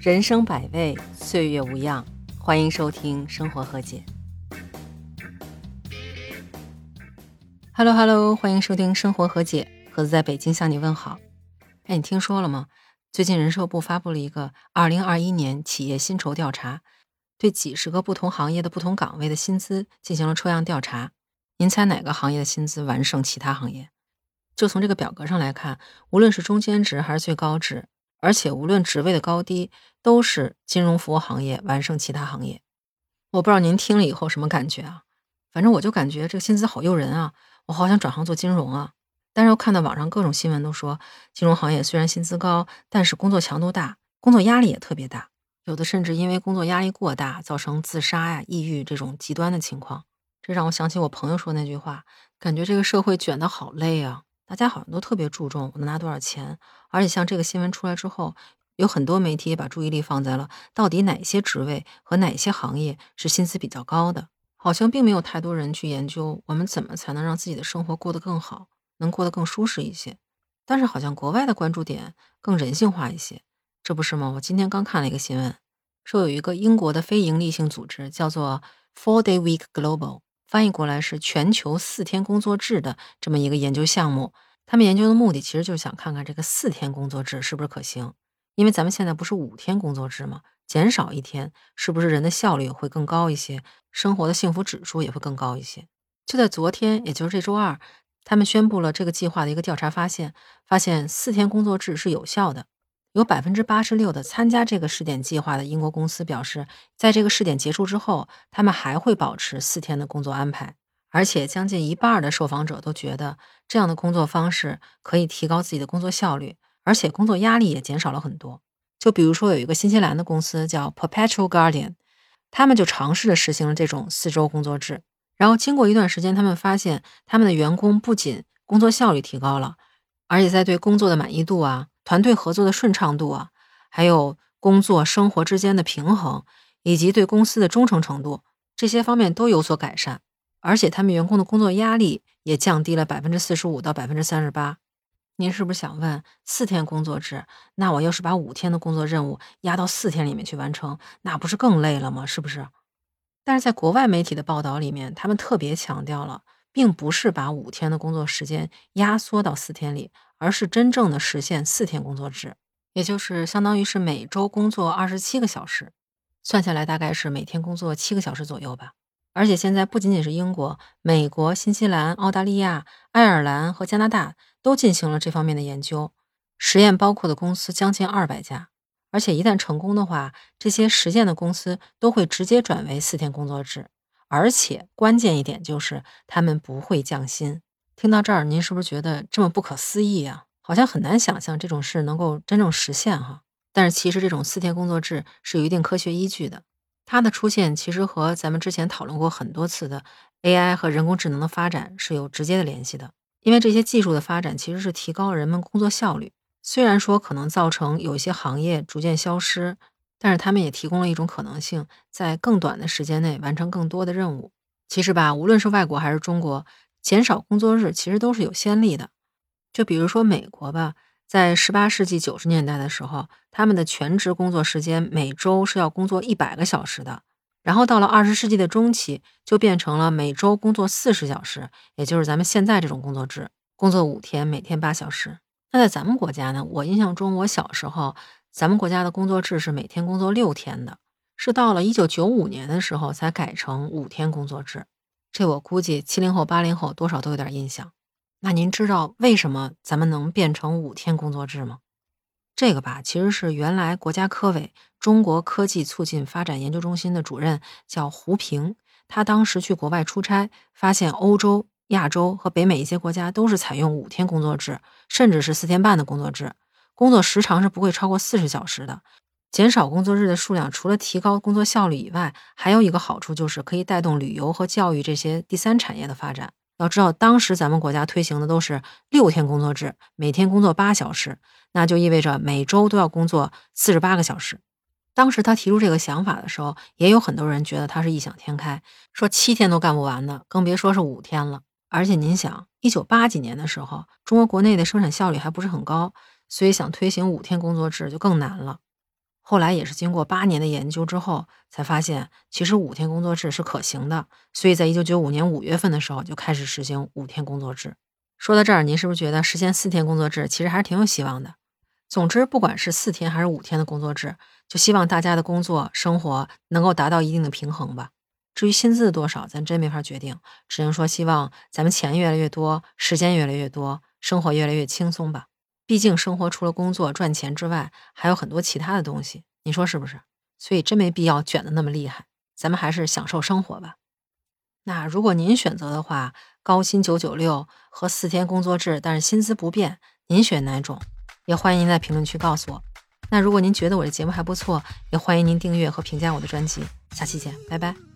人生百味，岁月无恙。欢迎收听《生活和解》。Hello Hello，欢迎收听《生活和解》，盒子在北京向你问好。哎，你听说了吗？最近人社部发布了一个二零二一年企业薪酬调查，对几十个不同行业的不同岗位的薪资进行了抽样调查。您猜哪个行业的薪资完胜其他行业？就从这个表格上来看，无论是中间值还是最高值，而且无论职位的高低，都是金融服务行业完胜其他行业。我不知道您听了以后什么感觉啊？反正我就感觉这个薪资好诱人啊，我好想转行做金融啊。但是又看到网上各种新闻都说，金融行业虽然薪资高，但是工作强度大，工作压力也特别大，有的甚至因为工作压力过大，造成自杀呀、抑郁这种极端的情况。这让我想起我朋友说那句话，感觉这个社会卷得好累啊。大家好像都特别注重我能拿多少钱，而且像这个新闻出来之后，有很多媒体也把注意力放在了到底哪些职位和哪些行业是薪资比较高的，好像并没有太多人去研究我们怎么才能让自己的生活过得更好，能过得更舒适一些。但是好像国外的关注点更人性化一些，这不是吗？我今天刚看了一个新闻，说有一个英国的非营利性组织叫做 Four Day Week Global。翻译过来是全球四天工作制的这么一个研究项目。他们研究的目的其实就是想看看这个四天工作制是不是可行。因为咱们现在不是五天工作制吗？减少一天是不是人的效率会更高一些，生活的幸福指数也会更高一些？就在昨天，也就是这周二，他们宣布了这个计划的一个调查发现，发现四天工作制是有效的。有百分之八十六的参加这个试点计划的英国公司表示，在这个试点结束之后，他们还会保持四天的工作安排。而且，将近一半的受访者都觉得这样的工作方式可以提高自己的工作效率，而且工作压力也减少了很多。就比如说，有一个新西兰的公司叫 Perpetual Guardian，他们就尝试着实行了这种四周工作制。然后，经过一段时间，他们发现他们的员工不仅工作效率提高了，而且在对工作的满意度啊。团队合作的顺畅度啊，还有工作生活之间的平衡，以及对公司的忠诚程度，这些方面都有所改善。而且他们员工的工作压力也降低了百分之四十五到百分之三十八。您是不是想问，四天工作制，那我要是把五天的工作任务压到四天里面去完成，那不是更累了吗？是不是？但是在国外媒体的报道里面，他们特别强调了，并不是把五天的工作时间压缩到四天里。而是真正的实现四天工作制，也就是相当于是每周工作二十七个小时，算下来大概是每天工作七个小时左右吧。而且现在不仅仅是英国、美国、新西兰、澳大利亚、爱尔兰和加拿大都进行了这方面的研究，实验包括的公司将近二百家。而且一旦成功的话，这些实践的公司都会直接转为四天工作制，而且关键一点就是他们不会降薪。听到这儿，您是不是觉得这么不可思议啊？好像很难想象这种事能够真正实现哈。但是其实这种四天工作制是有一定科学依据的。它的出现其实和咱们之前讨论过很多次的 AI 和人工智能的发展是有直接的联系的。因为这些技术的发展其实是提高了人们工作效率，虽然说可能造成有些行业逐渐消失，但是他们也提供了一种可能性，在更短的时间内完成更多的任务。其实吧，无论是外国还是中国。减少工作日其实都是有先例的，就比如说美国吧，在十八世纪九十年代的时候，他们的全职工作时间每周是要工作一百个小时的，然后到了二十世纪的中期，就变成了每周工作四十小时，也就是咱们现在这种工作制，工作五天，每天八小时。那在咱们国家呢，我印象中，我小时候，咱们国家的工作制是每天工作六天的，是到了一九九五年的时候才改成五天工作制。这我估计七零后、八零后多少都有点印象。那您知道为什么咱们能变成五天工作制吗？这个吧，其实是原来国家科委中国科技促进发展研究中心的主任叫胡平，他当时去国外出差，发现欧洲、亚洲和北美一些国家都是采用五天工作制，甚至是四天半的工作制，工作时长是不会超过四十小时的。减少工作日的数量，除了提高工作效率以外，还有一个好处就是可以带动旅游和教育这些第三产业的发展。要知道，当时咱们国家推行的都是六天工作制，每天工作八小时，那就意味着每周都要工作四十八个小时。当时他提出这个想法的时候，也有很多人觉得他是异想天开，说七天都干不完的，更别说是五天了。而且您想，一九八几年的时候，中国国内的生产效率还不是很高，所以想推行五天工作制就更难了。后来也是经过八年的研究之后，才发现其实五天工作制是可行的。所以在一九九五年五月份的时候就开始实行五天工作制。说到这儿，您是不是觉得实现四天工作制其实还是挺有希望的？总之，不管是四天还是五天的工作制，就希望大家的工作生活能够达到一定的平衡吧。至于薪资多少，咱真没法决定，只能说希望咱们钱越来越多，时间越来越多，生活越来越轻松吧。毕竟生活除了工作赚钱之外，还有很多其他的东西，你说是不是？所以真没必要卷的那么厉害，咱们还是享受生活吧。那如果您选择的话，高薪九九六和四天工作制，但是薪资不变，您选哪种？也欢迎您在评论区告诉我。那如果您觉得我的节目还不错，也欢迎您订阅和评价我的专辑。下期见，拜拜。